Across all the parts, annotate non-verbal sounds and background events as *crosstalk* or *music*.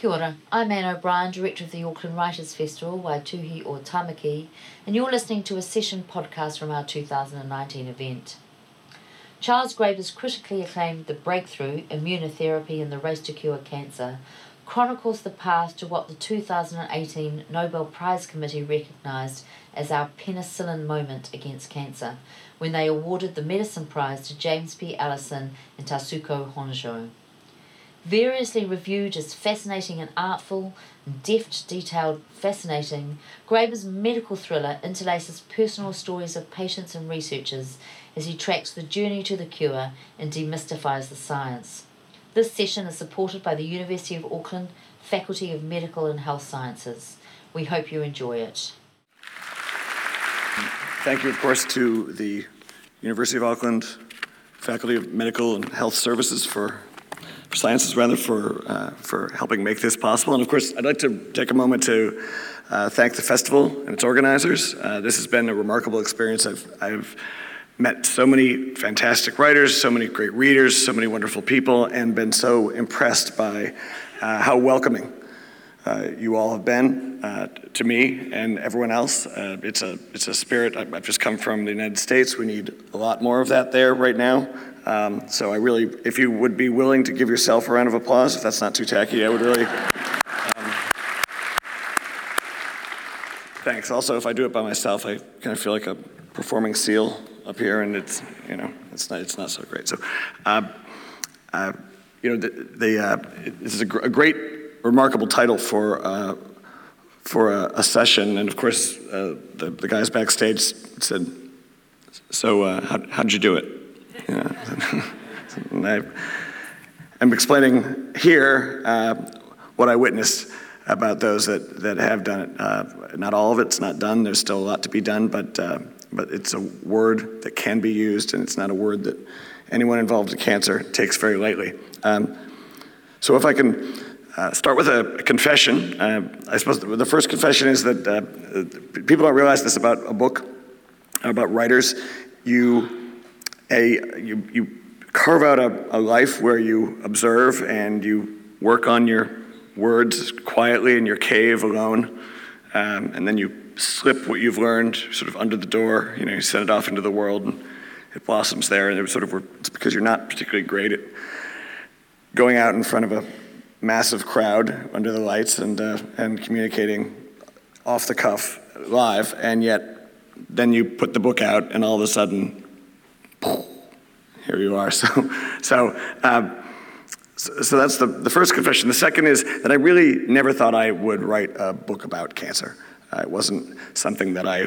Kia ora, I'm Anne O'Brien, Director of the Auckland Writers Festival, Waituhi o Tamaki, and you're listening to a session podcast from our 2019 event. Charles Graeber's critically acclaimed The Breakthrough Immunotherapy and the Race to Cure Cancer chronicles the path to what the 2018 Nobel Prize Committee recognised as our penicillin moment against cancer, when they awarded the Medicine Prize to James P. Allison and Tasuku Honjo. Variously reviewed as fascinating and artful, deft, detailed, fascinating, Graeber's medical thriller interlaces personal stories of patients and researchers as he tracks the journey to the cure and demystifies the science. This session is supported by the University of Auckland Faculty of Medical and Health Sciences. We hope you enjoy it. Thank you, of course, to the University of Auckland Faculty of Medical and Health Services for, Sciences, rather, for, uh, for helping make this possible. And of course, I'd like to take a moment to uh, thank the festival and its organizers. Uh, this has been a remarkable experience. I've, I've met so many fantastic writers, so many great readers, so many wonderful people, and been so impressed by uh, how welcoming uh, you all have been uh, to me and everyone else. Uh, it's, a, it's a spirit. I've just come from the United States. We need a lot more of that there right now. Um, so I really, if you would be willing to give yourself a round of applause, if that's not too tacky, I would really. Um, thanks. Also, if I do it by myself, I kind of feel like a performing seal up here, and it's you know it's not it's not so great. So, uh, uh, you know, the, the uh, this is a, gr- a, great, remarkable title for uh, for a, a, session, and of course, uh, the the guys backstage said, "So, uh, how how did you do it?" Yeah. *laughs* I, am explaining here what I witnessed about those that, that have done it. Uh, not all of it's not done. There's still a lot to be done, but uh, but it's a word that can be used, and it's not a word that anyone involved in cancer takes very lightly. Um, so, if I can uh, start with a, confession, uh, I suppose the, the, first confession is that uh, people don't realize this about a book, about writers. You, a, you, you carve out a, a life where you observe and you work on your words quietly in your cave alone, um, and then you slip what you've learned sort of under the door. You know, you send it off into the world, and it blossoms there. And it sort of it's because you're not particularly great at going out in front of a massive crowd under the lights and uh, and communicating off the cuff live, and yet then you put the book out, and all of a sudden, here you are. *laughs* So so. Um, so, that's the, the first confession. The second is that I really never thought I would write a book about cancer. Uh, it wasn't something that I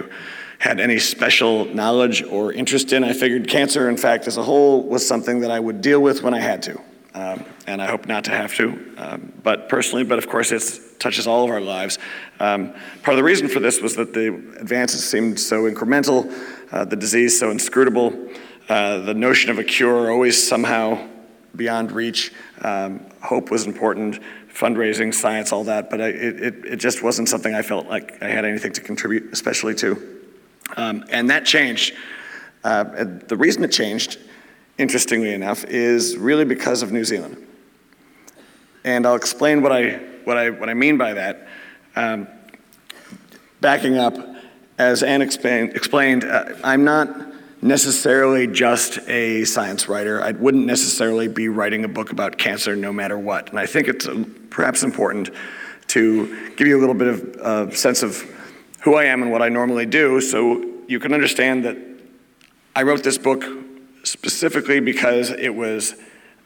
had any special knowledge or interest in. I figured cancer, in fact, as a whole, was something that I would deal with when I had to. Um, and I hope not to have to, um, but personally, but of course it touches all of our lives. Um, part of the reason for this was that the advances seemed so incremental, uh, the disease so inscrutable, uh, the notion of a cure always somehow beyond reach. Um, hope was important, fundraising, science, all that, but I, it, it just wasn't something I felt like I had anything to contribute, especially to. Um, and that changed. Uh, the reason it changed, interestingly enough, is really because of New Zealand. And I'll explain what I, what I, what I mean by that. Um, backing up, as Anne explain, explained, uh, I'm not necessarily just a science writer. I wouldn't necessarily be writing a book about cancer no matter what. And I think it's uh, perhaps important to give you a little bit of a uh, sense of who I am and what I normally do so you can understand that I wrote this book specifically because it was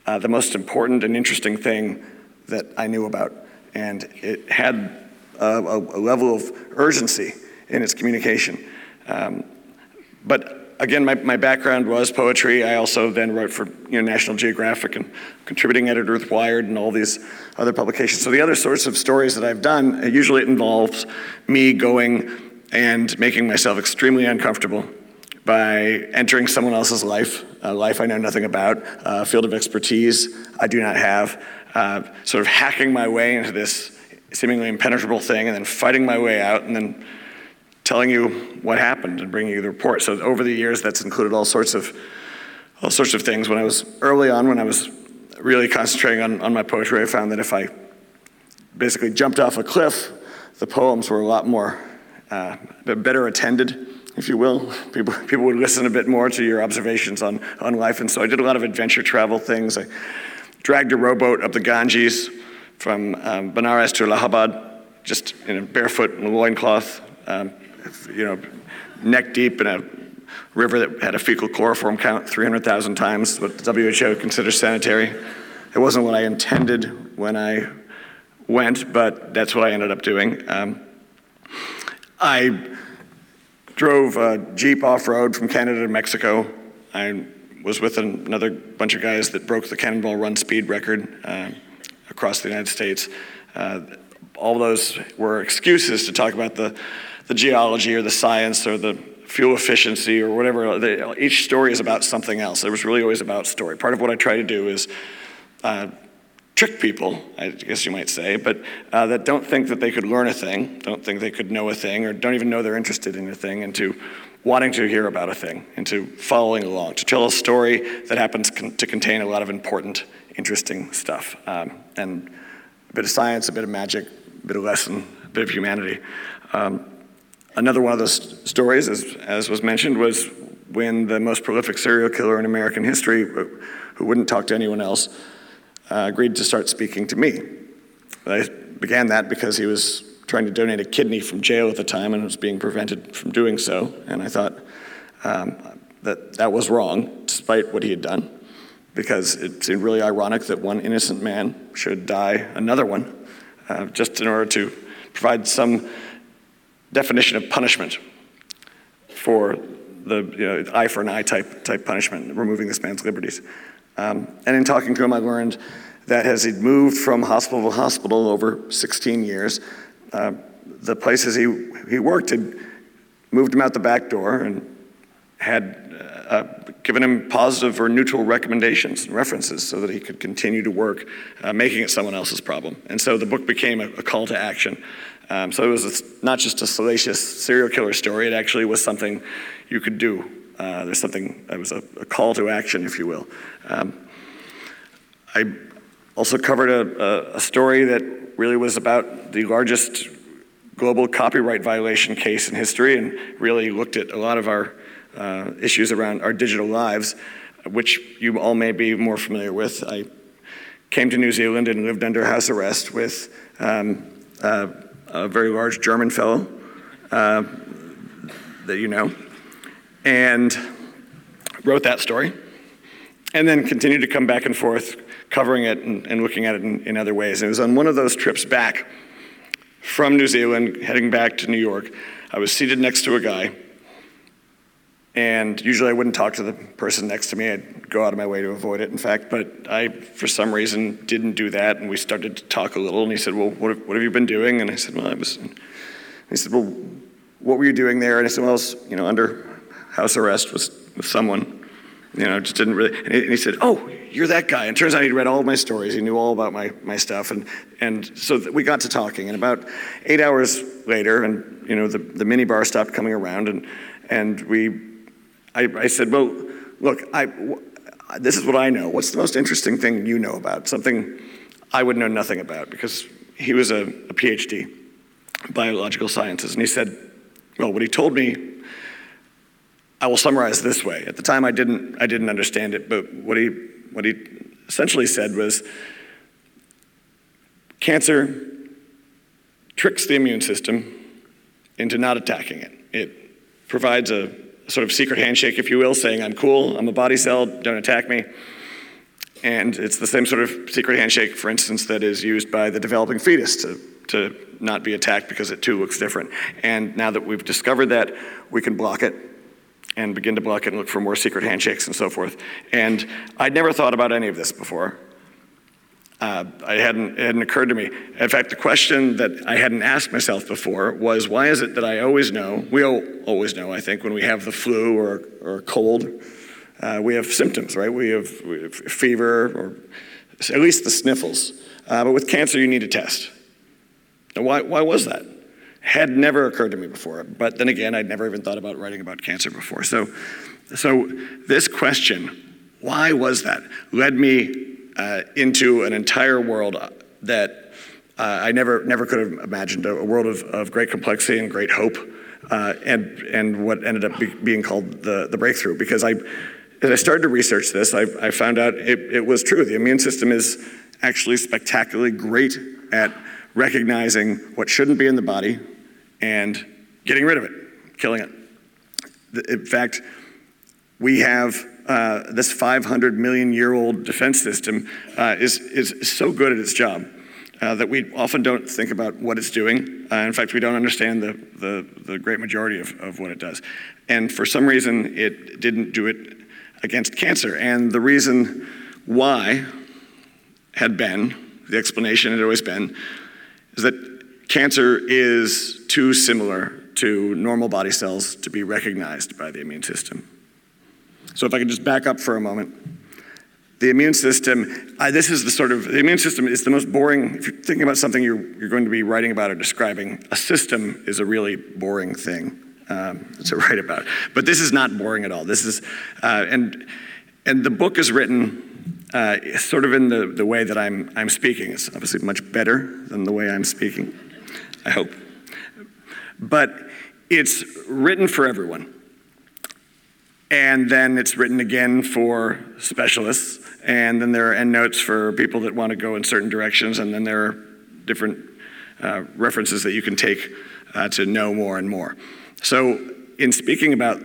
uh, the most important and interesting thing that I knew about. And it had a, a, level of urgency in its communication. Um, but again, my, my background was poetry. I also then wrote for you know, National Geographic and contributing editor with Wired and all these other publications. So the other sorts of stories that I've done, usually it involves me going and making myself extremely uncomfortable by entering someone else's life, a life I know nothing about, a field of expertise I do not have, uh, sort of hacking my way into this seemingly impenetrable thing and then fighting my way out and then telling you what happened and bringing you the report. So over the years, that's included all sorts of all sorts of things. When I was early on, when I was really concentrating on, on my poetry, I found that if I basically jumped off a cliff, the poems were a lot more uh, better attended, if you will. People, people would listen a bit more to your observations on, on life. And so I did a lot of adventure travel things. I dragged a rowboat up the Ganges from um, Benares to Allahabad, just in a barefoot in a loincloth, um, you know, neck deep in a river that had a fecal coliform count 300,000 times, what the WHO considers sanitary. It wasn't what I intended when I went, but that's what I ended up doing. Um, I drove a Jeep off road from Canada to Mexico. I was with another bunch of guys that broke the Cannonball Run speed record uh, across the United States. Uh, all those were excuses to talk about the, the geology or the science or the fuel efficiency or whatever. They, each story is about something else. It was really always about story. Part of what I try to do is uh, trick people, I guess you might say, but uh, that don't think that they could learn a thing, don't think they could know a thing, or don't even know they're interested in a thing, into wanting to hear about a thing, into following along, to tell a story that happens con- to contain a lot of important, interesting stuff. Um, and a bit of science, a bit of magic, a bit of lesson, a bit of humanity. Um, another one of those stories, as, as was mentioned, was when the most prolific serial killer in American history, who wouldn't talk to anyone else, uh, agreed to start speaking to me. I began that because he was trying to donate a kidney from jail at the time and was being prevented from doing so. And I thought um, that that was wrong, despite what he had done, because it seemed really ironic that one innocent man should die another one uh, just in order to provide some definition of punishment for the you know, eye for an eye type, type punishment, removing this man's liberties. Um, and in talking to him, I learned that as he'd moved from hospital to hospital over 16 years, uh, the places he, he worked had moved him out the back door and had uh, given him positive or neutral recommendations and references so that he could continue to work, uh, making it someone else's problem. And so the book became a, a call to action. Um, so it was a, not just a salacious serial killer story, it actually was something you could do uh, there's something that was a, a, call to action, if you will. Um, I also covered a, a, story that really was about the largest global copyright violation case in history and really looked at a lot of our uh, issues around our digital lives, which you all may be more familiar with. I came to New Zealand and lived under house arrest with um, uh, a very large German fellow uh, that you know and wrote that story, and then continued to come back and forth, covering it and, and looking at it in, in other ways. And it was on one of those trips back from New Zealand, heading back to New York. I was seated next to a guy, and usually I wouldn't talk to the person next to me. I'd go out of my way to avoid it, in fact, but I, for some reason, didn't do that, and we started to talk a little, and he said, well, what have, what have you been doing? And I said, well, I was, he said, well, what were you doing there? And I said, well, I was, you know, under house arrest with, with someone. You know, just didn't really. And he, and he, said, "Oh, you're that guy." And turns out he'd read all my stories. He knew all about my my stuff, and and so we got to talking. And about eight hours later, and you know, the the mini bar stopped coming around, and and we, I, I said, "Well, look, I." This is what I know. What's the most interesting thing you know about? Something I would know nothing about because he was a, a PhD, biological sciences. And he said, Well, what he told me I will summarize this way. At the time, I didn't, I didn't understand it, but what he, what he essentially said was cancer tricks the immune system into not attacking it. It provides a, sort of secret handshake, if you will, saying, I'm cool, I'm a body cell, don't attack me. And it's the same sort of secret handshake, for instance, that is used by the developing fetus to, to not be attacked because it too looks different. And now that we've discovered that, we can block it and begin to it and look for more secret handshakes and so forth. And I'd never thought about any of this before. Uh, I hadn't, it hadn't occurred to me. In fact, the question that I hadn't asked myself before was why is it that I always know, we all always know, I think, when we have the flu or, or cold, uh, we have symptoms, right? We have, we have, fever or at least the sniffles. Uh, but with cancer, you need a test. Now, why, why was that? Had never occurred to me before. But then again, I'd never even thought about writing about cancer before. So, so this question, why was that, led me uh, into an entire world that uh, I never, never could have imagined a, a world of, of great complexity and great hope, uh, and, and what ended up be, being called the, the breakthrough. Because I, as I started to research this, I, I found out it, it was true. The immune system is actually spectacularly great at recognizing what shouldn't be in the body and getting rid of it, killing it. In fact, we have uh, this 500 million year old defense system uh, is, is so good at its job uh, that we often don't think about what it's doing. Uh, in fact, we don't understand the, the, the great majority of, of what it does. And for some reason, it didn't do it against cancer. And the reason why had been, the explanation had always been, is that cancer is too similar to normal body cells to be recognized by the immune system. So if I could just back up for a moment. The immune system, this is the sort of, the immune system is the most boring, if you're thinking about something you're, you're going to be writing about or describing, a system is a really boring thing um, to write about. But this is not boring at all. This is, uh, and, and the book is written uh, sort of in the, the way that I'm, I'm speaking. It's obviously much better than the way I'm speaking, I hope. But it's written for everyone. And then it's written again for specialists. And then there are endnotes for people that want to go in certain directions. And then there are different uh, references that you can take uh, to know more and more. So, in speaking about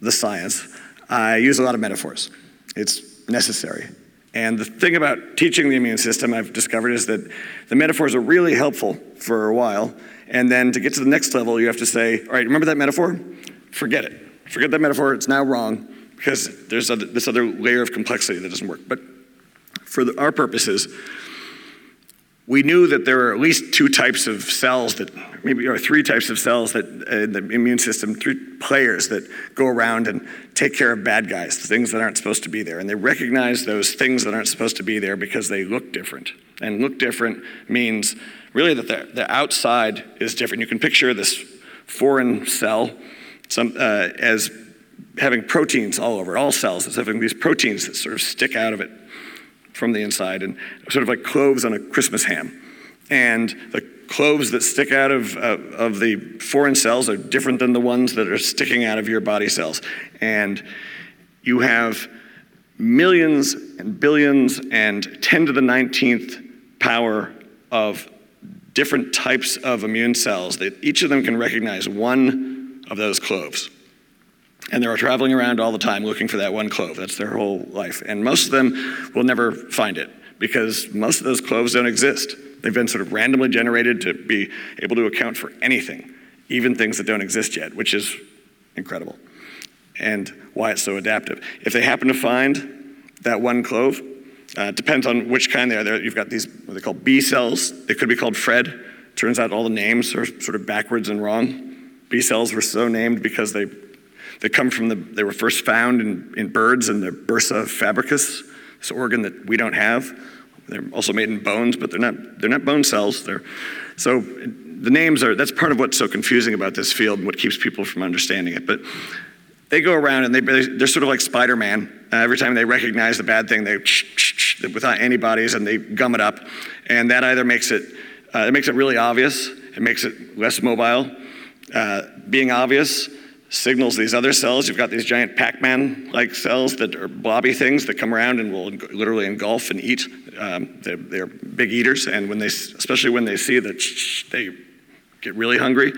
the science, I use a lot of metaphors. It's necessary. And the thing about teaching the immune system I've discovered is that the metaphors are really helpful for a while. And then to get to the next level, you have to say, all right, remember that metaphor? Forget it. Forget that metaphor, it's now wrong because there's this other layer of complexity that doesn't work. But for the, our purposes, we knew that there are at least two types of cells that, maybe, or three types of cells that uh, the immune system, three players that go around and take care of bad guys, things that aren't supposed to be there. And they recognize those things that aren't supposed to be there because they look different. And look different means really that the, the outside is different. You can picture this foreign cell some, uh, as having proteins all over all cells, as having these proteins that sort of stick out of it from the inside, and sort of like cloves on a Christmas ham. And the cloves that stick out of, uh, of the foreign cells are different than the ones that are sticking out of your body cells. And you have millions and billions and 10 to the 19th power of different types of immune cells that each of them can recognize one of those cloves. And they're traveling around all the time looking for that one clove. That's their whole life. And most of them will never find it because most of those cloves don't exist. They've been sort of randomly generated to be able to account for anything, even things that don't exist yet, which is incredible. And why it's so adaptive. If they happen to find that one clove, uh, depends on which kind they are. There, you've got these, what they call B cells. They could be called Fred. Turns out all the names are sort of backwards and wrong. B cells were so named because they, they come from the, they were first found in, in birds in the bursa Fabricius, this organ that we don't have. They're also made in bones, but they're not, they're not bone cells. They're, so the names are, that's part of what's so confusing about this field and what keeps people from understanding it. But they go around and they, they're sort of like Spider Man. Uh, every time they recognize the bad thing, they without antibodies and they gum it up. And that either makes it, uh, it makes it really obvious, it makes it less mobile, uh, being obvious signals these other cells. You've got these giant Pac Man like cells that are blobby things that come around and will literally engulf and eat. Um, they're, they're, big eaters, and when they, especially when they see that they get really hungry.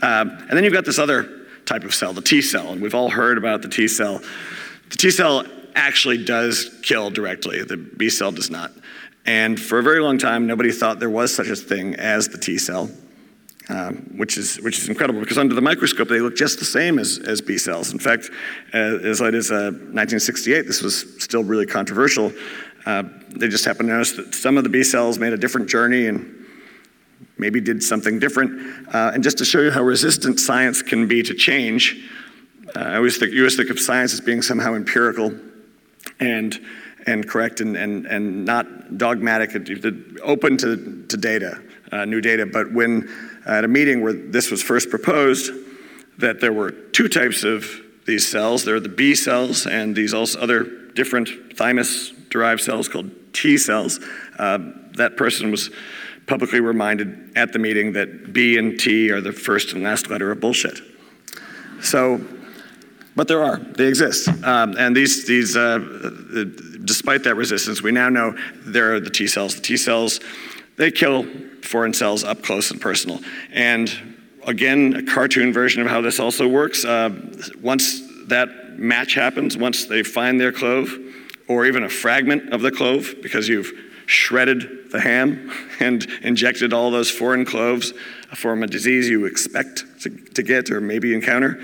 Um, and then you've got this other type of cell, the T cell, and we've all heard about the T cell. The T cell actually does kill directly, the B cell does not. And for a very long time, nobody thought there was such a thing as the T cell um, which, is, which is incredible because under the microscope they look just the same as, as B cells. In fact, uh, as late as uh, 1968, this was still really controversial. Uh, they just happened to notice that some of the B cells made a different journey and maybe did something different. Uh, and just to show you how resistant science can be to change, uh, I always think, you always think of science as being somehow empirical and, and correct and, and, and not dogmatic, open to, to data, uh, new data. But when at a meeting where this was first proposed that there were two types of these cells. There are the B cells and these also other different thymus derived cells called T cells. Uh, that person was publicly reminded at the meeting that B and T are the first and last letter of bullshit. So, but there are, they exist. Um, and these, these uh, despite that resistance, we now know there are the T cells. The T cells, they kill foreign cells up close and personal. And again, a cartoon version of how this also works. Uh, once that match happens, once they find their clove, or even a fragment of the clove, because you've shredded the ham *laughs* and injected all those foreign cloves from a disease you expect to, to get or maybe encounter,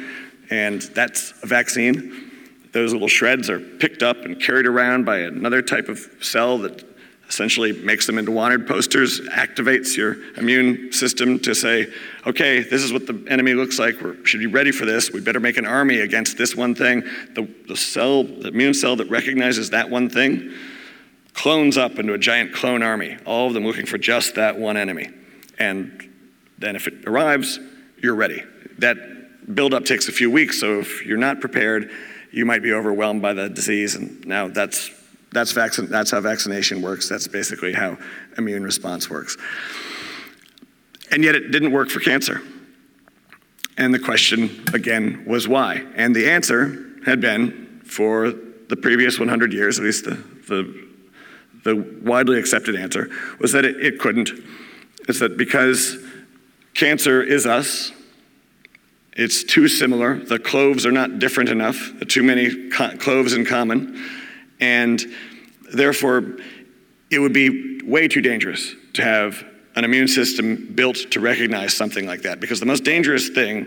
and that's a vaccine. Those little shreds are picked up and carried around by another type of cell that essentially makes them into wanted posters, activates your immune system to say, okay, this is what the enemy looks like. We should be ready for this. We better make an army against this one thing. The, the cell, the immune cell that recognizes that one thing, clones up into a giant clone army, all of them looking for just that one enemy. And then if it arrives, you're ready. That buildup takes a few weeks, so if you're not prepared, you might be overwhelmed by the disease, and now that's that's, vaccin- that's how vaccination works. That's basically how immune response works. And yet it didn't work for cancer. And the question, again, was why? And the answer had been for the previous 100 years, at least the, the, the widely accepted answer, was that it, it couldn't. It's that because cancer is us, it's too similar, the cloves are not different enough, too many co- cloves in common and therefore, it would be way too dangerous to have an immune system built to recognize something like that. Because the most dangerous thing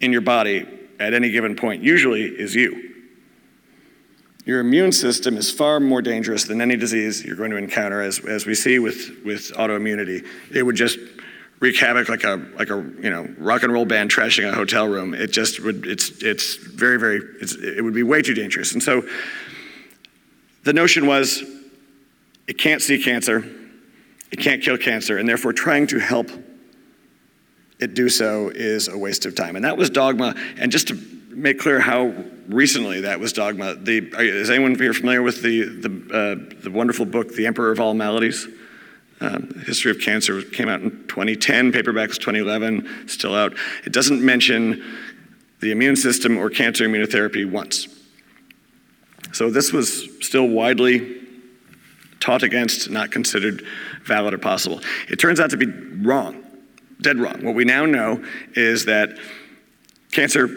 in your body at any given point usually is you. Your immune system is far more dangerous than any disease you're going to encounter, as, as we see with, with autoimmunity. It would just wreak havoc like a like a you know rock and roll band trashing a hotel room. It just would it's it's very very it's, it would be way too dangerous. And so the notion was it can't see cancer, it can't kill cancer, and therefore trying to help it do so is a waste of time. And that was dogma. And just to make clear how recently that was dogma, the, is anyone here familiar with the, the, uh, the wonderful book, The Emperor of All Maladies? Um, History of Cancer came out in 2010, paperback was 2011, still out. It doesn't mention the immune system or cancer immunotherapy once. So this was still widely taught against, not considered valid or possible. It turns out to be wrong, dead wrong. What we now know is that cancer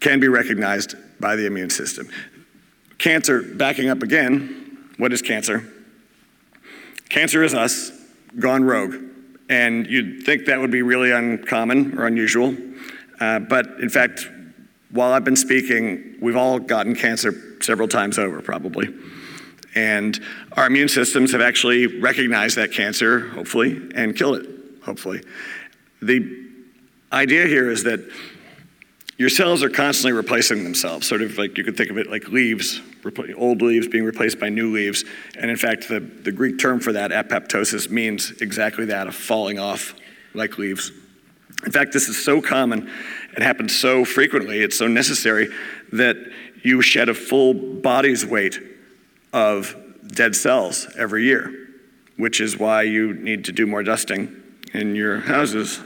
can be recognized by the immune system. Cancer, backing up again, what is cancer? Cancer is us gone rogue. And you'd think that would be really uncommon or unusual. Uh, but in fact, while I've been speaking, we've all gotten cancer several times over, probably. And our immune systems have actually recognized that cancer, hopefully, and killed it, hopefully. The idea here is that your cells are constantly replacing themselves, sort of like you could think of it like leaves, old leaves being replaced by new leaves. And in fact, the, the Greek term for that, apoptosis, means exactly that of falling off like leaves. In fact, this is so common, it happens so frequently, it's so necessary that you shed a full body's weight of dead cells every year, which is why you need to do more dusting in your houses.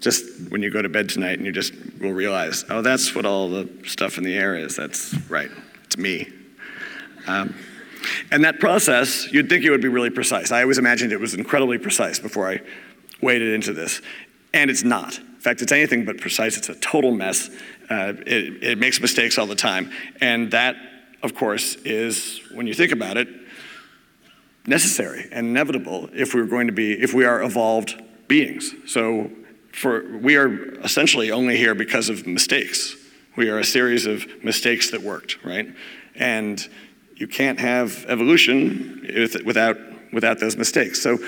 Just when you go to bed tonight and you just will realize, oh, that's what all the stuff in the air is. That's right, it's me. Um, and that process, you'd think it would be really precise. I always imagined it was incredibly precise before I waded into this. And it's not. In fact, it's anything but precise. It's a total mess. Uh, it, it makes mistakes all the time. And that, of course, is, when you think about it, necessary and inevitable if we're going to be, if we are evolved beings. So for, we are essentially only here because of mistakes. We are a series of mistakes that worked, right? And you can't have evolution without, without those mistakes. So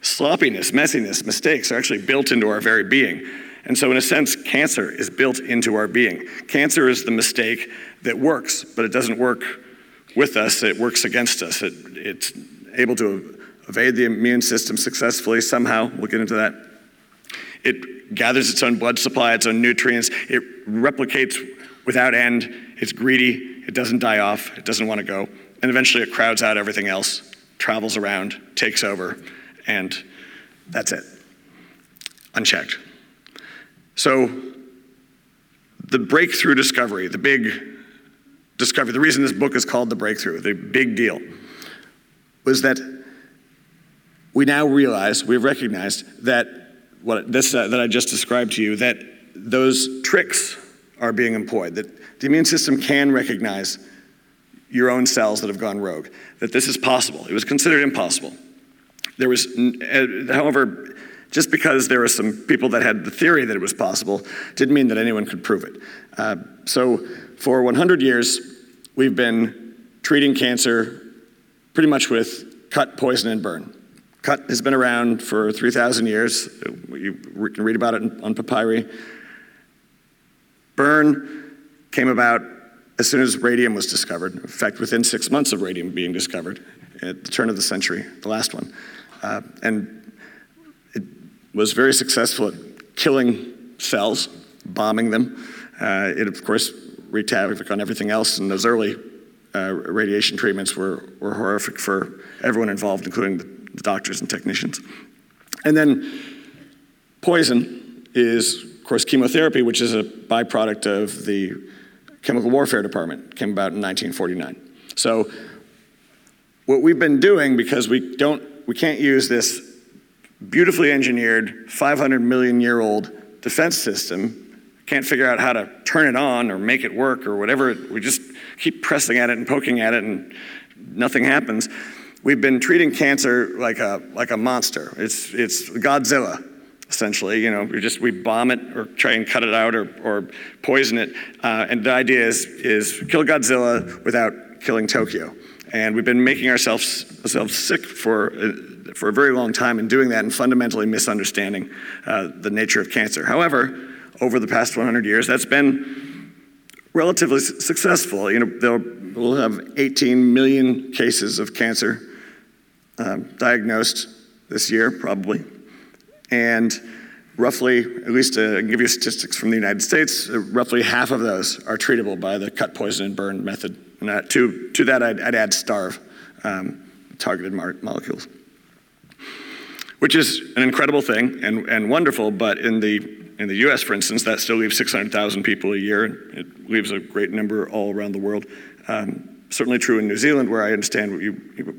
Sloppiness, messiness, mistakes are actually built into our very being. And so, in a sense, cancer is built into our being. Cancer is the mistake that works, but it doesn't work with us, it works against us. It, it's able to evade the immune system successfully somehow. We'll get into that. It gathers its own blood supply, its own nutrients. It replicates without end. It's greedy. It doesn't die off. It doesn't want to go. And eventually it crowds out everything else, travels around, takes over, and that's it, unchecked. So, the breakthrough discovery, the big discovery, the reason this book is called The Breakthrough, the big deal, was that we now realize, we've recognized that what this uh, that I just described to you, that those tricks are being employed, that the immune system can recognize your own cells that have gone rogue, that this is possible. It was considered impossible. There was, uh, however, just because there were some people that had the theory that it was possible didn't mean that anyone could prove it. Uh, so for 100 years, we've been treating cancer pretty much with cut, poison, and burn. Cut has been around for 3,000 years. You can read about it on papyri. Burn came about as soon as radium was discovered. In fact, within six months of radium being discovered at the turn of the century, the last one. Uh, and was very successful at killing cells, bombing them. Uh, it, of course, wreaked havoc on everything else, and those early uh, radiation treatments were, were horrific for everyone involved, including the, the doctors and technicians. And then poison is, of course, chemotherapy, which is a byproduct of the chemical warfare department, came about in 1949. So what we've been doing, because we don't, we can't use this beautifully engineered 500 million year old defense system can't figure out how to turn it on or make it work or whatever. We just keep pressing at it and poking at it and nothing happens. We've been treating cancer like a, like a monster. It's, it's Godzilla, essentially. You know, we just, we bomb it or try and cut it out or, or poison it. Uh, and the idea is, is kill Godzilla without killing Tokyo. And we've been making ourselves, ourselves sick for, uh, for a very long time in doing that and fundamentally misunderstanding uh, the nature of cancer. However, over the past 100 years. That's been relatively successful. You know, we'll have 18 million cases of cancer um, diagnosed this year, probably. And roughly, at least to give you statistics from the United States, uh, roughly half of those are treatable by the cut, poison, and burn method. And uh, to, to that, I'd, I'd add STARVE, um, targeted molecules, which is an incredible thing and, and wonderful, but in the in the US, for instance, that still leaves 600,000 people a year. It leaves a great number all around the world. Um, certainly true in New Zealand, where I understand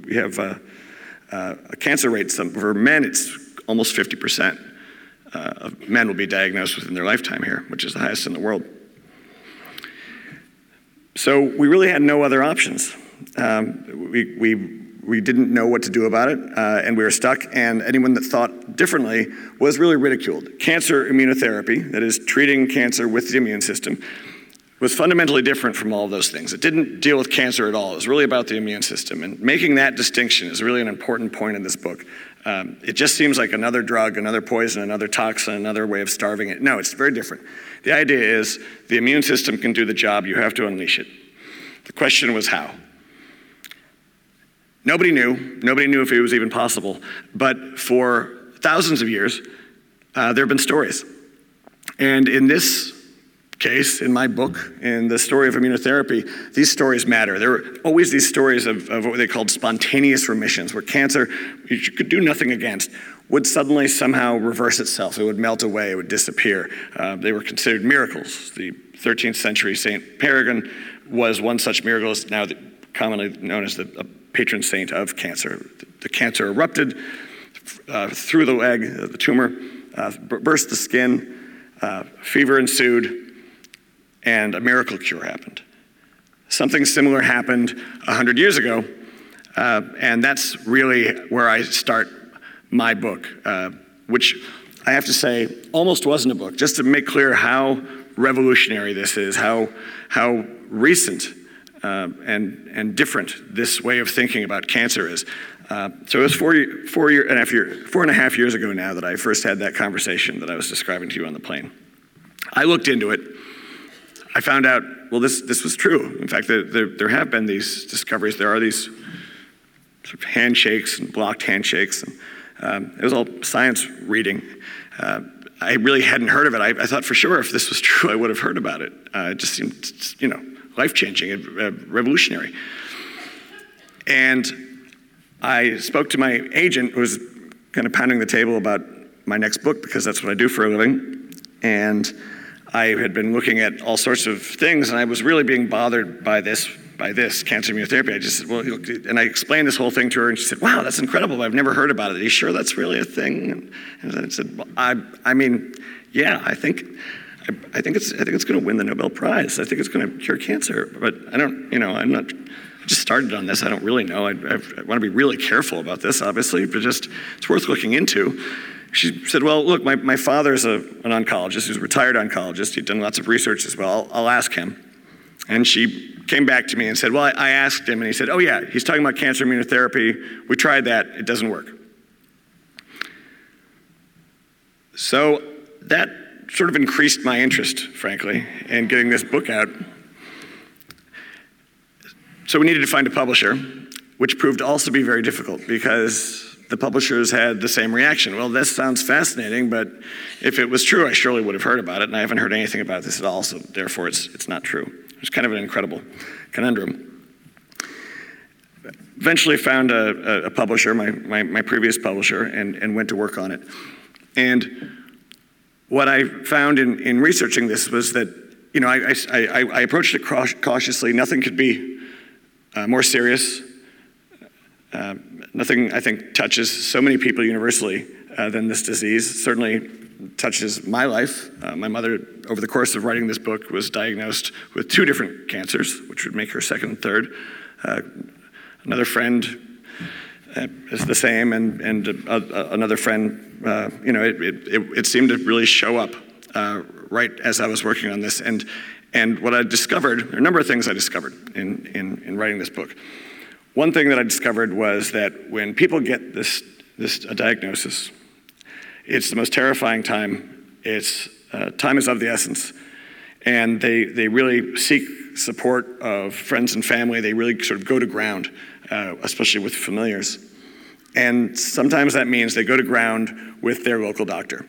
we have uh, uh, a cancer rate for men, it's almost 50% uh, of men will be diagnosed within their lifetime here, which is the highest in the world. So we really had no other options. Um, we, we we didn't know what to do about it, uh, and we were stuck, and anyone that thought differently was really ridiculed. Cancer immunotherapy, that is, treating cancer with the immune system, was fundamentally different from all those things. It didn't deal with cancer at all. It was really about the immune system. And making that distinction is really an important point in this book. Um, it just seems like another drug, another poison, another toxin, another way of starving it. No, it's very different. The idea is the immune system can do the job, you have to unleash it. The question was how. Nobody knew. Nobody knew if it was even possible. But for thousands of years, uh, there have been stories. And in this case, in my book, in the story of immunotherapy, these stories matter. There were always these stories of, of what they called spontaneous remissions, where cancer you could do nothing against would suddenly somehow reverse itself. It would melt away, it would disappear. Uh, they were considered miracles. The 13th century St. Peregrine was one such miracle, now commonly known as the patron saint of cancer. The cancer erupted uh, through the leg, uh, the tumor, uh, burst the skin, uh, fever ensued, and a miracle cure happened. Something similar happened 100 years ago, uh, and that's really where I start my book, uh, which I have to say almost wasn't a book, just to make clear how revolutionary this is, how, how recent uh, and, and different this way of thinking about cancer is. Uh, so it was four, four, year, and a half year, four and a half years ago now that I first had that conversation that I was describing to you on the plane. I looked into it. I found out, well, this, this was true. In fact, there, there, there have been these discoveries. There are these sort of handshakes and blocked handshakes. And, um, it was all science reading. Uh, I really hadn't heard of it. I, I, thought for sure if this was *laughs* true, I would have heard about it. Uh, it just seemed, you know, life changing and uh, revolutionary. And I spoke to my agent, who was kind of pounding the table about my next book because that's what I do for a living. And I had been looking at all sorts of things, and I was really being bothered by this by this cancer immunotherapy. I just said, well, and I explained this whole thing to her, and she said, wow, that's incredible. But I've never heard about it. Are you sure that's really a thing? And I said, well, I, I mean, yeah, I think, I, think it's, I think it's going to win the Nobel Prize. I think it's going to cure cancer. But I don't, you know, I'm not. Just started on this. I don't really know. I, I, I want to be really careful about this, obviously, but just it's worth looking into. She said, Well, look, my, my father's a, an oncologist. He's a retired oncologist. He'd done lots of research as well. I'll, I'll ask him. And she came back to me and said, Well, I, I asked him, and he said, Oh, yeah, he's talking about cancer immunotherapy. We tried that, it doesn't work. So that sort of increased my interest, frankly, in getting this book out. So we needed to find a publisher, which proved also to be very difficult because the publishers had the same reaction. Well, this sounds fascinating, but if it was true, I surely would have heard about it, and I haven't heard anything about this at all, so therefore it's, it's not true. It's kind of an incredible conundrum. Eventually found a, a publisher, my, my, my, previous publisher, and, and went to work on it. And what I found in, in researching this was that, you know, I, I, I approached it cautiously. Nothing could be uh, more serious. Uh, nothing, I think, touches so many people universally uh, than this disease. Certainly touches my life. Uh, my mother, over the course of writing this book, was diagnosed with two different cancers, which would make her second and third. Uh, another friend is the same, and, and another friend, uh, you know, it, it, it, seemed to really show up uh, right as I was working on this. And, and what I discovered, there are a number of things I discovered in, in, in writing this book. One thing that I discovered was that when people get this, this a diagnosis, it's the most terrifying time. It's, uh, time is of the essence. And they, they really seek support of friends and family. They really sort of go to ground, uh, especially with familiars. And sometimes that means they go to ground with their local doctor.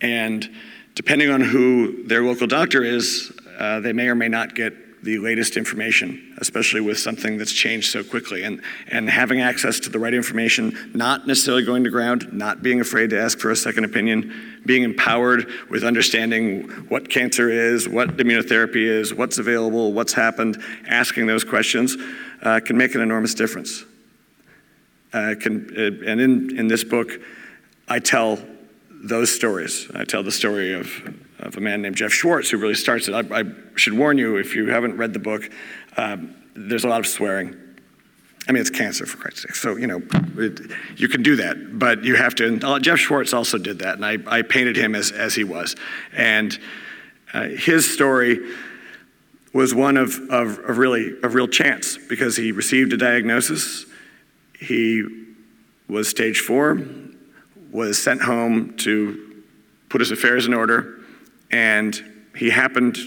And depending on who their local doctor is, uh, they may or may not get the latest information, especially with something that's changed so quickly. And, and having access to the right information, not necessarily going to ground, not being afraid to ask for a second opinion, being empowered with understanding what cancer is, what immunotherapy is, what's available, what's happened, asking those questions uh, can make an enormous difference. Uh, can, uh, and in, in this book, I tell those stories. I tell the story of of a man named Jeff Schwartz who really starts it. I, I should warn you if you haven't read the book, um, there's a lot of swearing. I mean, it's cancer for Christ's sake. So, you know, it, you can do that, but you have to. Uh, Jeff Schwartz also did that, and I, I painted him as, as he was. And uh, his story was one of, of, of, really of real chance because he received a diagnosis. He was stage four, was sent home to put his affairs in order, and he happened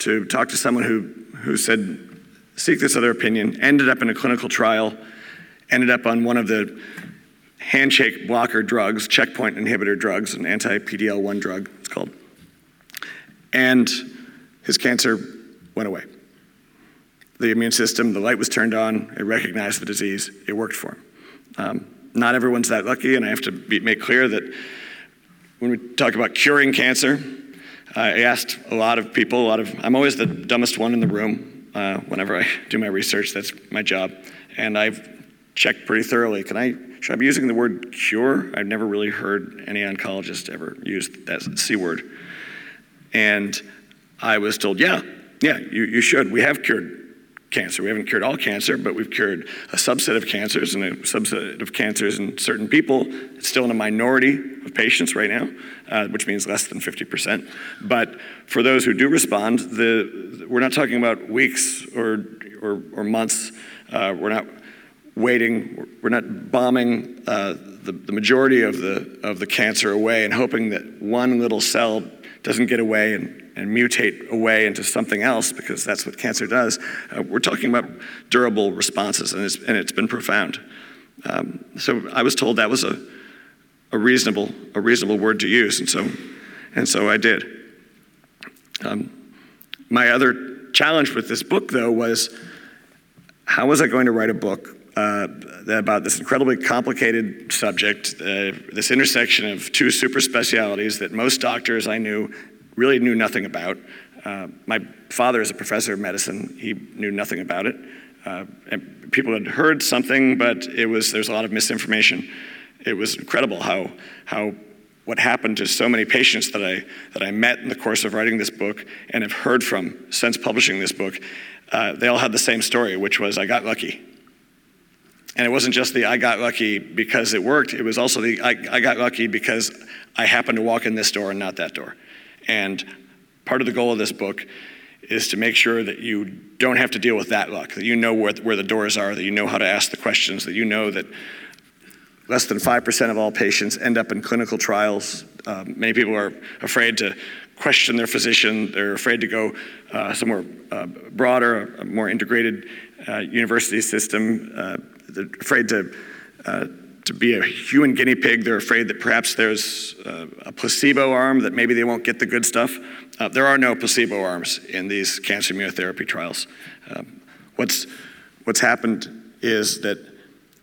to talk to someone who, who said, seek this other opinion, ended up in a clinical trial, ended up on one of the handshake blocker drugs, checkpoint inhibitor drugs, an anti PDL 1 drug, it's called. And his cancer went away. The immune system, the light was turned on, it recognized the disease, it worked for him. Um, not everyone's that lucky, and I have to be, make clear that when we talk about curing cancer, I asked a lot of people, a lot of, I'm always the dumbest one in the room uh, whenever I *laughs* do my research. That's my job. And I've checked pretty thoroughly. Can I, should I be using the word cure? I've never really heard any oncologist ever use that C word. And I was told, yeah, yeah, you, you should. We have cured cancer. We haven't cured all cancer, but we've cured a subset of cancers and a subset of cancers in certain people. It's still in a minority of patients right now, uh, which means less than 50%. But for those who do respond, the, we're not talking about weeks or, or, or months. Uh, we're not waiting, we're not bombing uh, the, the majority of the, of the cancer away and hoping that one little cell doesn't get away and and mutate away into something else because that's what cancer does. Uh, we're talking about durable responses, and it's, and it's been profound. Um, so I was told that was a, a, reasonable, a reasonable word to use, and so, and so I did. Um, my other challenge with this book, though, was how was I going to write a book uh, about this incredibly complicated subject, uh, this intersection of two super specialities that most doctors I knew really knew nothing about. Uh, my father is a professor of medicine. He knew nothing about it. Uh, people had heard something, but it was there's a lot of misinformation. It was incredible how how what happened to so many patients that I that I met in the course of writing this book and have heard from since publishing this book. Uh, they all had the same story, which was I got lucky. And it wasn't just the I got lucky because it worked, it was also the I, I got lucky because I happened to walk in this door and not that door. And part of the goal of this book is to make sure that you don't have to deal with that luck, that you know where, where the doors are, that you know how to ask the questions, that you know that less than 5% of all patients end up in clinical trials. Um, many people are afraid to question their physician, they're afraid to go uh, somewhere uh, broader, more integrated uh, university system. They're afraid to, uh, to be a human guinea pig. They're afraid that perhaps there's uh, a placebo arm, that maybe they won't get the good stuff. Uh, there are no placebo arms in these cancer immunotherapy trials. Um, what's, what's happened is that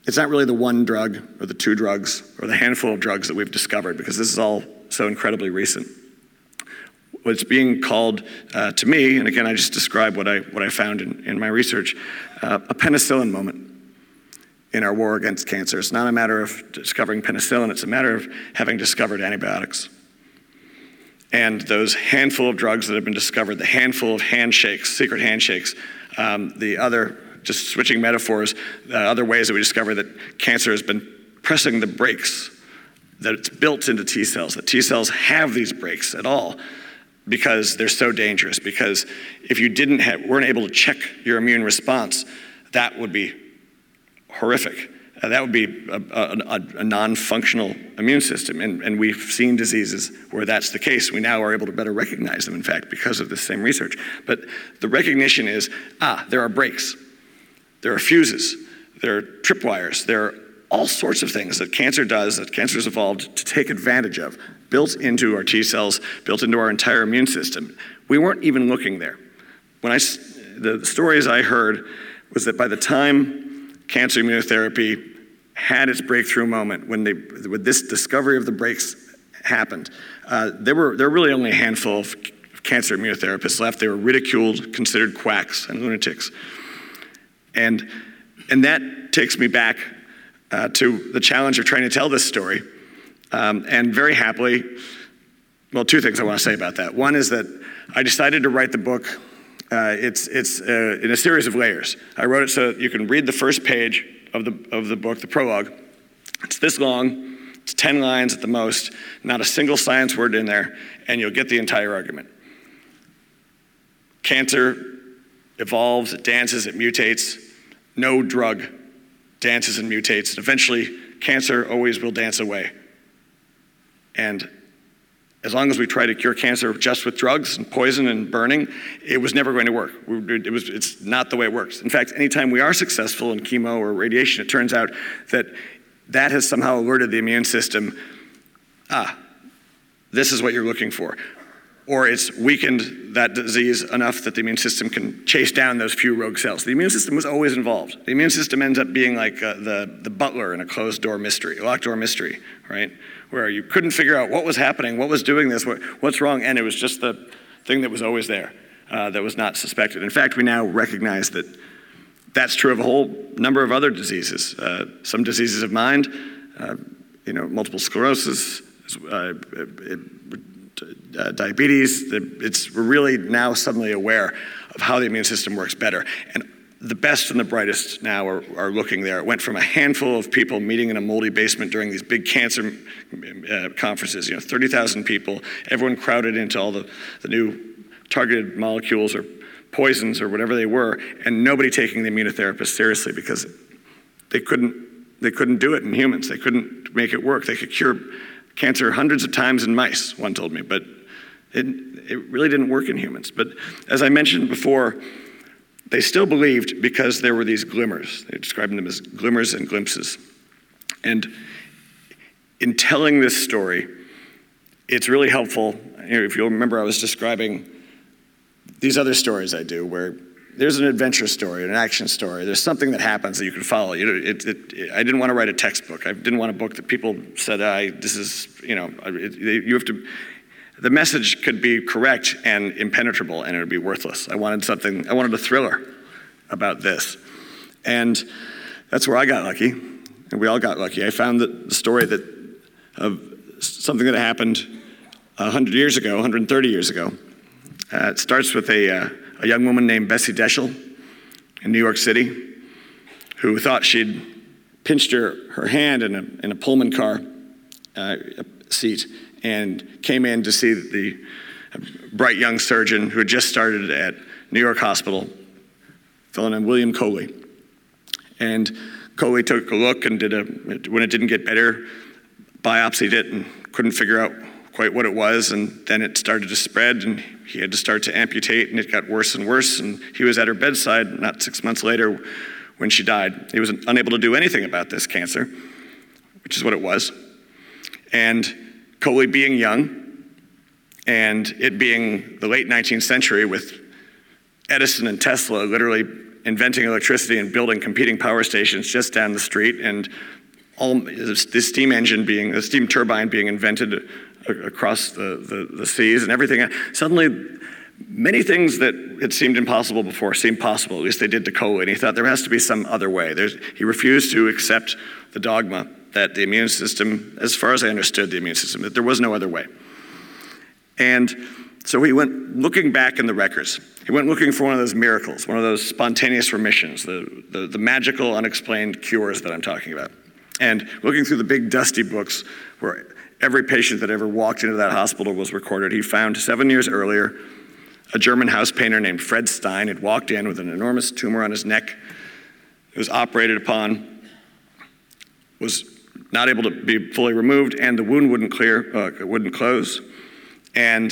it's not really the one drug or the two drugs or the handful of drugs that we've discovered because this is all so incredibly recent. What's being called uh, to me, and again, I just describe what I, what I found in, in my research, uh, a penicillin moment in our war against cancer. It's not a matter of discovering penicillin, it's a matter of having discovered antibiotics. And those handful of drugs that have been discovered, the handful of handshakes, secret handshakes, um, the other, just switching metaphors, uh, other ways that we discover that cancer has been pressing the brakes, that it's built into T cells, that T cells have these brakes at all because they're so dangerous. Because if you didn't have, weren't able to check your immune response, that would be horrific. Uh, that would be a, a, a non functional immune system. And, and we've seen diseases where that's the case. We now are able to better recognize them, in fact, because of this same research. But the recognition is ah, there are brakes, there are fuses, there are tripwires, there are all sorts of things that cancer does, that cancer has evolved to take advantage of, built into our T cells, built into our entire immune system. We weren't even looking there. When I, the stories I heard was that by the time cancer immunotherapy had its breakthrough moment when, they, when this discovery of the brakes happened. Uh, there, were, there were really only a handful of cancer immunotherapists left. They were ridiculed, considered quacks and lunatics. And, and that takes me back uh, to the challenge of trying to tell this story. Um, and very happily, well, two things I want to say about that. One is that I decided to write the book uh, it's it's uh, in a series of layers. I wrote it so you can read the first page of the, of the book, the prologue. It's this long, it's 10 lines at the most, not a single science word in there, and you'll get the entire argument. Cancer evolves, it dances, it mutates. No drug dances and mutates. Eventually, cancer always will dance away. And as long as we try to cure cancer just with drugs and poison and burning, it was never going to work. It was, it's not the way it works. In fact, anytime we are successful in chemo or radiation, it turns out that that has somehow alerted the immune system ah, this is what you're looking for. Or it's weakened that disease enough that the immune system can chase down those few rogue cells. The immune system was always involved. The immune system ends up being like uh, the, the butler in a closed door mystery, locked door mystery, right? Where you couldn't figure out what was happening, what was doing this, what, what's wrong, and it was just the thing that was always there uh, that was not suspected. In fact, we now recognize that that's true of a whole number of other diseases. Uh, some diseases of mind, uh, you know, multiple sclerosis, uh, uh, diabetes. It's, we're really now suddenly aware of how the immune system works better. And the best and the brightest now are, are, looking there. It went from a handful of people meeting in a moldy basement during these big cancer uh, conferences, you know, 30,000 people, everyone crowded into all the, the new targeted molecules or poisons or whatever they were, and nobody taking the immunotherapist seriously because they couldn't, they couldn't do it in humans. They couldn't make it work. They could cure cancer hundreds of times in mice, one told me, but it, it really didn't work in humans. But as I mentioned before, they still believed because there were these glimmers. They described them as glimmers and glimpses. And in telling this story, it's really helpful. If you'll remember, I was describing these other stories I do where there's an adventure story, an action story. There's something that happens that you can follow. You know, it, it, I didn't want to write a textbook. I didn't want a book that people said, I, this is, you know, it, you have to, the message could be correct and impenetrable and it would be worthless. I wanted something, I wanted a thriller about this. And that's where I got lucky, and we all got lucky. I found the story that, of something that happened 100 years ago, 130 years ago. Uh, it starts with a, uh, a young woman named Bessie Dashiell in New York City who thought she'd pinched her, her hand in a, in a Pullman car uh, seat and came in to see the bright young surgeon who had just started at New York Hospital, a fellow named William Coley. And Coley took a look and did a, when it didn't get better, biopsied it and couldn't figure out quite what it was. And then it started to spread and he had to start to amputate and it got worse and worse. And he was at her bedside not six months later when she died. He was unable to do anything about this cancer, which is what it was. And Coley being young and it being the late 19th century with Edison and Tesla literally inventing electricity and building competing power stations just down the street, and all the steam engine being, the steam turbine being invented across the, the, the seas and everything. Suddenly, many things that had seemed impossible before seemed possible. At least they did to Coley, and he thought there has to be some other way. There's, he refused to accept the dogma that the immune system, as far as I understood the immune system, that there was no other way. And so he went looking back in the records. He went looking for one of those miracles, one of those spontaneous remissions, the, the, the, magical, unexplained cures that I'm talking about. And looking through the big dusty books where every patient that ever walked into that hospital was recorded, he found seven years earlier a German house painter named Fred Stein had walked in with an enormous tumor on his neck. It was operated upon, was not able to be fully removed, and the wound wouldn't clear, uh, wouldn't close. And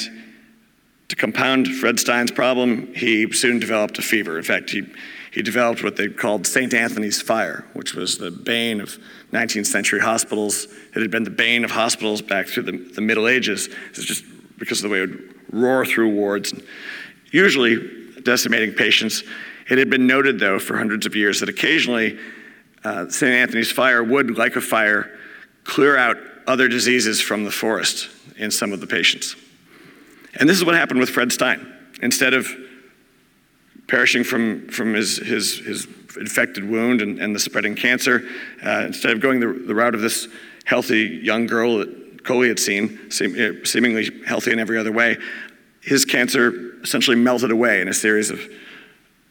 to compound Fred Stein's problem, he soon developed a fever. In fact, he, he developed what they called St. Anthony's fire, which was the bane of 19th century hospitals. It had been the bane of hospitals back through the, the Middle Ages. It's just because of the way it would roar through wards, usually decimating patients. It had been noted, though, for hundreds of years that occasionally uh, St. Anthony's fire would, like a fire, clear out other diseases from the forest in some of the patients. And this is what happened with Fred Stein. Instead of perishing from, from his, his, his infected wound and, and the spreading cancer, uh, instead of going the, the route of this healthy young girl that Coley had seen, seem, uh, seemingly healthy in every other way, his cancer essentially melted away in a series of,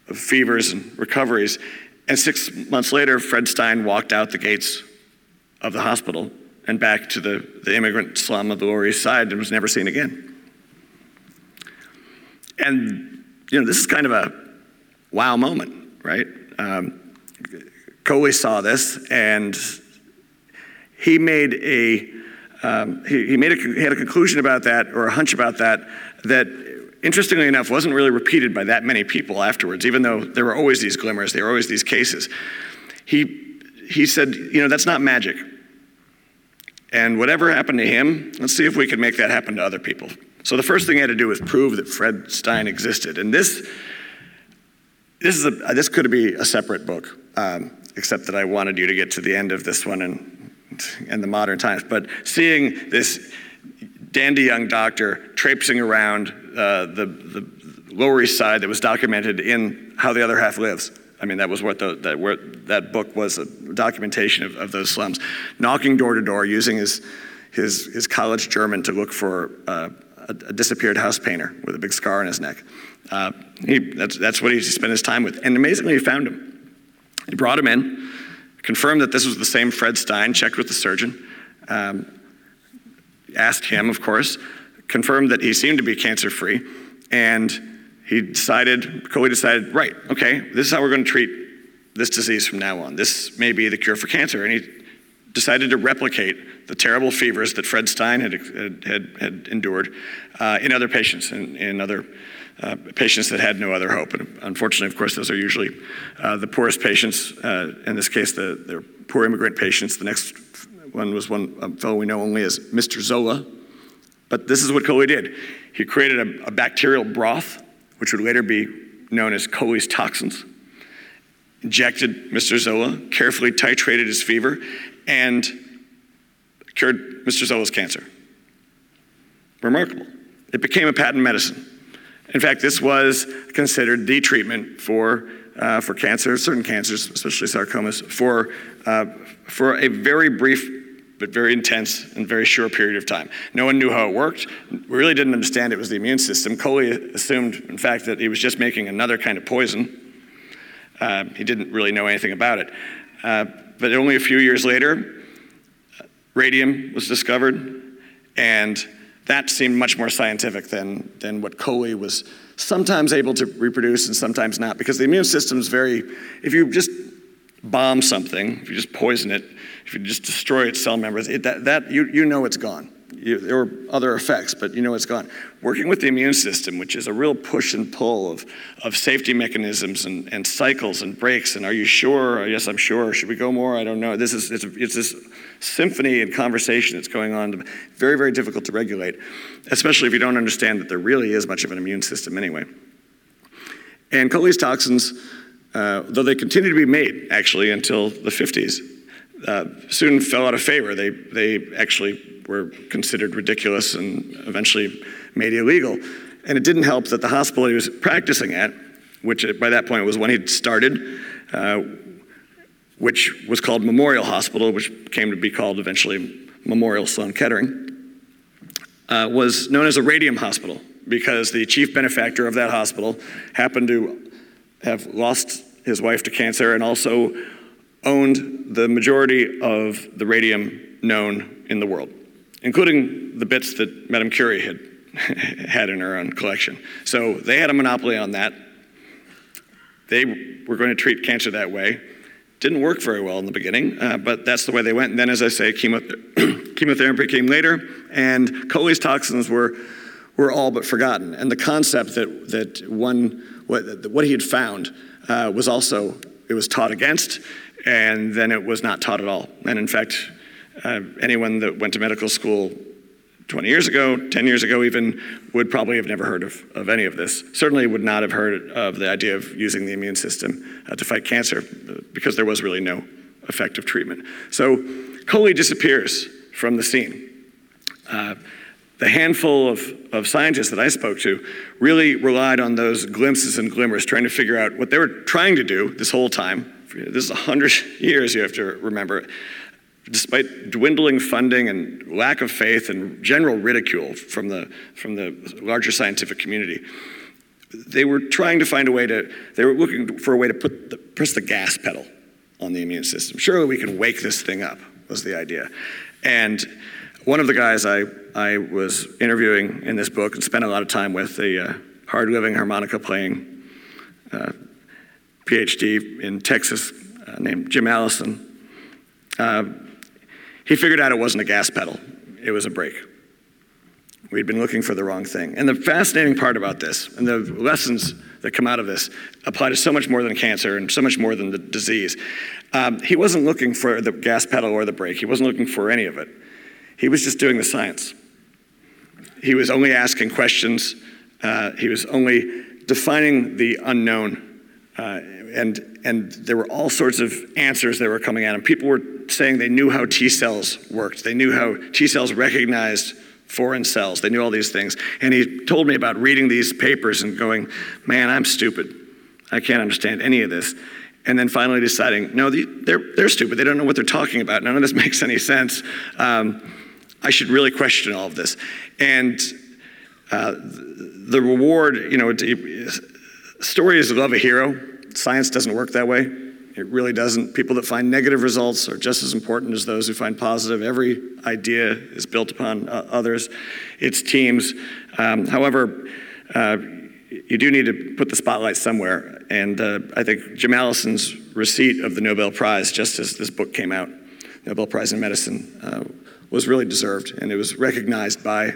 of fevers and recoveries. And six months later, Fred Stein walked out the gates of the hospital and back to the, the immigrant slum of the Lower East Side and was never seen again. And, you know, this is kind of a wow moment, right? Um, Coley saw this and he made a, um, he, he, made a, he had a conclusion about that or a hunch about that that interestingly enough wasn't really repeated by that many people afterwards, even though there were always these glimmers, there were always these cases. He, he said, you know, that's not magic. And whatever happened to him, let's see if we can make that happen to other people. So the first thing he had to do was prove that Fred Stein existed. And this, this, is a, this could be a separate book, um, except that I wanted you to get to the end of this one and, and the modern times. But seeing this dandy young doctor traipsing around uh, the, the Lower East Side that was documented in How the Other Half Lives. I mean, that was what the, that, where, that book was a documentation of, of those slums. Knocking door to door, using his, his, his college German to look for uh, a, a, disappeared house painter with a big scar on his neck. Uh, he, that's, that's what he spent his time with. And amazingly, he found him. He brought him in, confirmed that this was the same Fred Stein, checked with the surgeon, um, asked him, of course, confirmed that he seemed to be cancer free, and he decided, Coley decided, right, okay, this is how we're going to treat this disease from now on. This may be the cure for cancer. And he decided to replicate the terrible fevers that Fred Stein had, had, had endured uh, in other patients, in, in other uh, patients that had no other hope. And unfortunately, of course, those are usually uh, the poorest patients. Uh, in this case, the, they're poor immigrant patients. The next one was one fellow we know only as Mr. Zola. But this is what Coley did. He created a, a bacterial broth, which would later be known as Coley's toxins, injected Mr. Zola, carefully titrated his fever, and cured Mr. Zola's cancer. Remarkable. It became a patent medicine. In fact, this was considered the treatment for, uh, for cancer, certain cancers, especially sarcomas, for, uh, for a very brief but very intense and very short period of time. No one knew how it worked. We really didn't understand it was the immune system. Coley assumed, in fact, that he was just making another kind of poison. Uh, he didn't really know anything about it. Uh, but only a few years later, radium was discovered, and that seemed much more scientific than, than what Coley was sometimes able to reproduce and sometimes not, because the immune system is very, if you just bomb something, if you just poison it, if you just destroy its cell members, it, that, that, you, you know it's gone. You, there were other effects, but you know it's gone. Working with the immune system, which is a real push and pull of, of safety mechanisms and, and cycles and brakes, and are you sure? Yes, I'm sure. Should we go more? I don't know. This is it's, it's this symphony and conversation that's going on. Very, very difficult to regulate, especially if you don't understand that there really is much of an immune system anyway. And Coley's toxins, uh, though they continued to be made actually until the 50s, uh, soon fell out of favor. They, they actually were considered ridiculous and eventually made illegal. And it didn't help that the hospital he was practicing at, which by that point was when he'd started, uh, which was called Memorial Hospital, which came to be called eventually Memorial Sloan Kettering, uh, was known as a radium hospital because the chief benefactor of that hospital happened to have lost his wife to cancer and also owned the majority of the radium known in the world, including the bits that Madame Curie had *laughs* had in her own collection. So they had a monopoly on that. They were going to treat cancer that way. Didn't work very well in the beginning, uh, but that's the way they went. And then, as I say, chemo- *clears throat* chemotherapy came later, and Coley's toxins were, were all but forgotten. And the concept that, that one, what, what he had found uh, was also, it was taught against, and then it was not taught at all. And in fact, uh, anyone that went to medical school 20 years ago, 10 years ago even, would probably have never heard of, of any of this. Certainly would not have heard of the idea of using the immune system uh, to fight cancer because there was really no effective treatment. So Coley disappears from the scene. Uh, the handful of, of scientists that I spoke to really relied on those glimpses and glimmers, trying to figure out what they were trying to do this whole time. This is 100 *laughs* years, you have to remember despite dwindling funding and lack of faith and general ridicule from the, from the larger scientific community, they were trying to find a way to, they were looking for a way to put the, press the gas pedal on the immune system. Surely we can wake this thing up, was the idea. And one of the guys I, I was interviewing in this book and spent a lot of time with, a uh, hard living harmonica playing uh, PhD in Texas uh, named Jim Allison, uh, he figured out it wasn't a gas pedal, it was a brake. We'd been looking for the wrong thing. And the fascinating part about this, and the lessons that come out of this, apply to so much more than cancer and so much more than the disease. Um, he wasn't looking for the gas pedal or the brake, he wasn't looking for any of it. He was just doing the science. He was only asking questions, uh, he was only defining the unknown. Uh, and, and there were all sorts of answers that were coming at him. People were saying they knew how T cells worked, they knew how T cells recognized foreign cells, they knew all these things. And he told me about reading these papers and going, man, I'm stupid. I can't understand any of this. And then finally deciding, no, they're, they're stupid. They don't know what they're talking about. None of this *laughs* makes any sense. Um, I should really question all of this. And uh, the reward, you know, stories of love a hero. Science doesn't work that way. It really doesn't. People that find negative results are just as important as those who find positive. Every idea is built upon uh, others, it's teams. Um, however, uh, you do need to put the spotlight somewhere. And uh, I think Jim Allison's receipt of the Nobel Prize, just as this book came out, Nobel Prize in Medicine, uh, was really deserved. And it was recognized by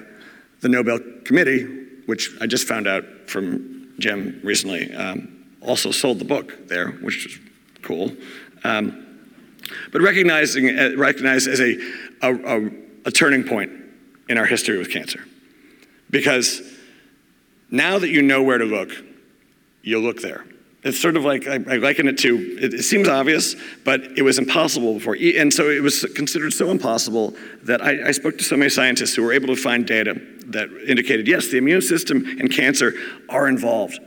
the Nobel Committee, which I just found out from Jim recently, um, also sold the book there, which was cool. Um, but recognizing, uh, recognized as a, a, a, a turning point in our history with cancer. Because now that you know where to look, you'll look there. It's sort of like, I, I liken it to, it, it, seems obvious, but it was impossible before. And so it was considered so impossible that I, I spoke to so many scientists who were able to find data that indicated yes, the immune system and cancer are involved.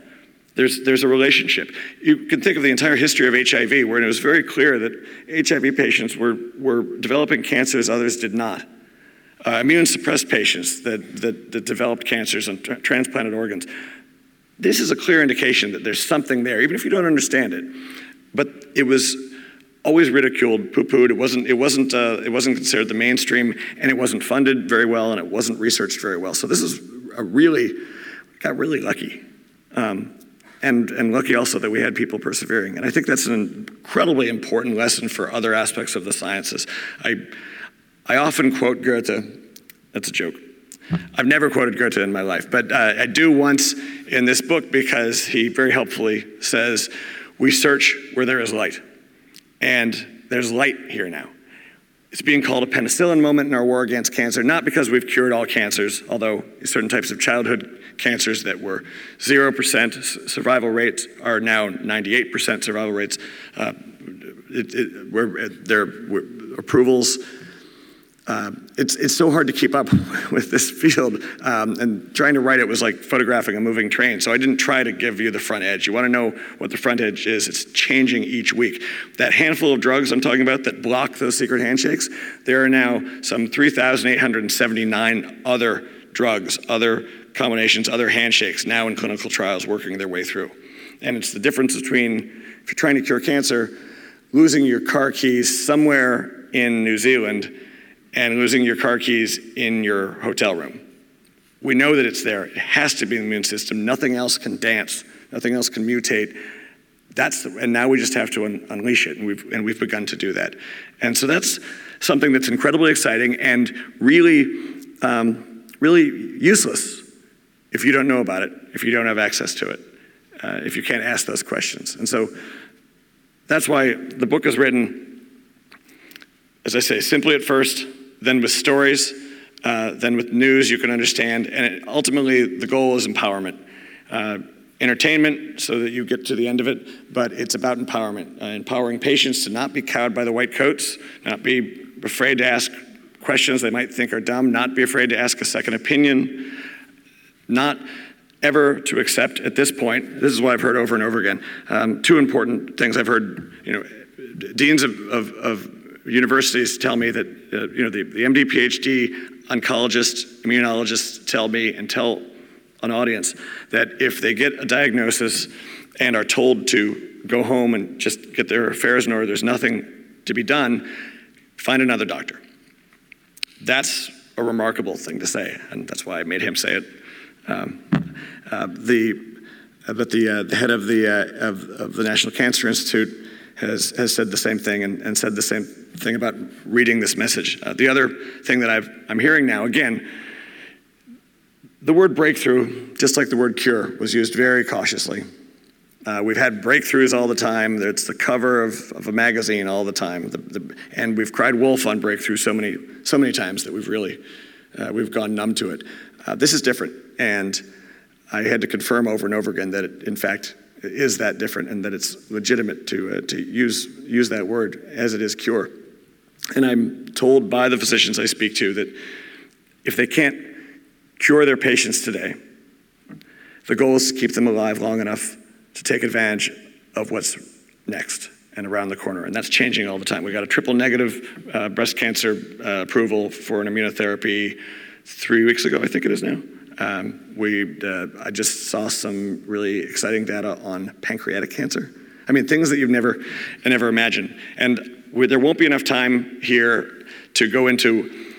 There's, there's a relationship. You can think of the entire history of HIV, where it was very clear that HIV patients were, were developing cancers others did not. Uh, immune suppressed patients that, that, that developed cancers and tra- transplanted organs. This is a clear indication that there's something there, even if you don't understand it. But it was always ridiculed, poo-pooed. It wasn't, it, wasn't, uh, it wasn't considered the mainstream, and it wasn't funded very well, and it wasn't researched very well. So this is a really, got really lucky. Um, and, and lucky also that we had people persevering. And I think that's an incredibly important lesson for other aspects of the sciences. I, I often quote Goethe. That's a joke. I've never quoted Goethe in my life, but uh, I do once in this book because he very helpfully says, We search where there is light. And there's light here now. It's being called a penicillin moment in our war against cancer, not because we've cured all cancers, although certain types of childhood cancers that were 0% survival rates are now 98% survival rates. Uh, it, it, we're, their approvals uh, it's, it's so hard to keep up *laughs* with this field. Um, and trying to write it was like photographing a moving train. So I didn't try to give you the front edge. You want to know what the front edge is. It's changing each week. That handful of drugs I'm talking about that block those secret handshakes, there are now some 3,879 other drugs, other combinations, other handshakes now in clinical trials working their way through. And it's the difference between, if you're trying to cure cancer, losing your car keys somewhere in New Zealand and losing your car keys in your hotel room. We know that it's there. It has to be in the immune system. Nothing else can dance. Nothing else can mutate. That's the, and now we just have to un- unleash it, and we've and we've begun to do that. And so that's something that's incredibly exciting and really, um, really useless if you don't know about it, if you don't have access to it, uh, if you can't ask those questions. And so that's why the book is written, as I say, simply at first, then with stories, uh, then with news you can understand. And it, ultimately, the goal is empowerment. Uh, entertainment so that you get to the end of it, but it's about empowerment. Uh, empowering patients to not be cowed by the white coats, not be afraid to ask questions they might think are dumb, not be afraid to ask a second opinion, not ever to accept at this point, this is what I've heard over and over again, um, two important things I've heard, you know, deans of, of, of universities tell me that, uh, you know, the, the MD, PhD oncologists, immunologists tell me and tell an audience that if they get a diagnosis and are told to go home and just get their affairs in order, there's nothing to be done, find another doctor. That's a remarkable thing to say, and that's why I made him say it. Um, uh, the, uh, but the, uh, the head of the, uh, of, of the National Cancer Institute has, has said the same thing and, and said the same thing about reading this message. Uh, the other thing that I've, I'm hearing now, again, the word breakthrough, just like the word cure, was used very cautiously. Uh, we've had breakthroughs all the time. It's the cover of, of a magazine all the time. The, the, and we've cried wolf on breakthrough so many, so many times that we've really uh, we've gone numb to it. Uh, this is different. And I had to confirm over and over again that it, in fact, is that different and that it's legitimate to, uh, to use, use that word as it is cure. And I'm told by the physicians I speak to that if they can't cure their patients today, the goal is to keep them alive long enough to take advantage of what's next and around the corner. And that's changing all the time. We got a triple negative uh, breast cancer uh, approval for an immunotherapy three weeks ago, I think it is now. Um, we, uh, I just saw some really exciting data on pancreatic cancer. I mean, things that you've never, never imagined. And we, there won't be enough time here to go into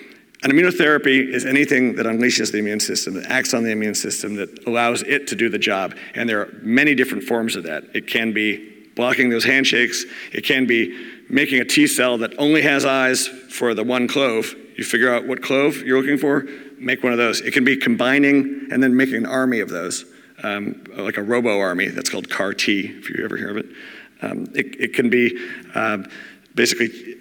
an immunotherapy is anything that unleashes the immune system, that acts on the immune system, that allows it to do the job. And there are many different forms of that. It can be blocking those handshakes, it can be making a T cell that only has eyes for the one clove. You figure out what clove you're looking for, make one of those. It can be combining and then making an army of those, um, like a robo army. That's called CAR T, if you ever hear of it. Um, it, it, can be uh, basically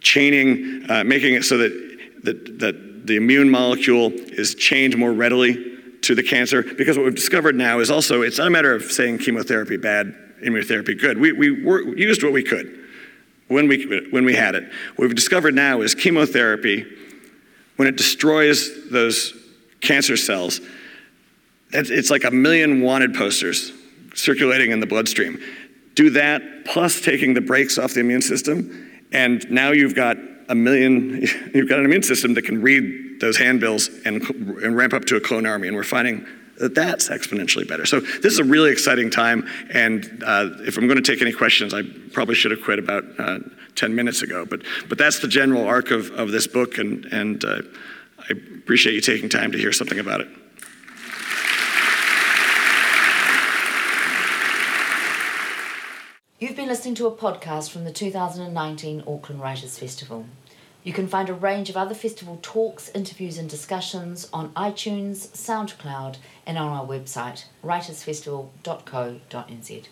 chaining, uh, making it so that, that, that the immune molecule is chained more readily to the cancer because what we've discovered now is also it's not a matter of saying chemotherapy bad, immunotherapy good. We, we were, used what we could when we, when we had it. What we've discovered now is chemotherapy, when it destroys those cancer cells, it's like a million wanted posters circulating in the bloodstream. Do that plus taking the brakes off the immune system, and now you've got a million, *laughs* you've got an immune system that can read those handbills and, and ramp up to a clone army. And we're finding that's exponentially better. So this is a really exciting time. And uh, if I'm going to take any questions, I probably should have quit about uh, 10 minutes ago. But, but that's the general arc of, of this book. And, and uh, I appreciate you taking time to hear something about it. You've been listening to a podcast from the 2019 Auckland Writers Festival. You can find a range of other festival talks, interviews, and discussions on iTunes, SoundCloud, and on our website, writersfestival.co.nz.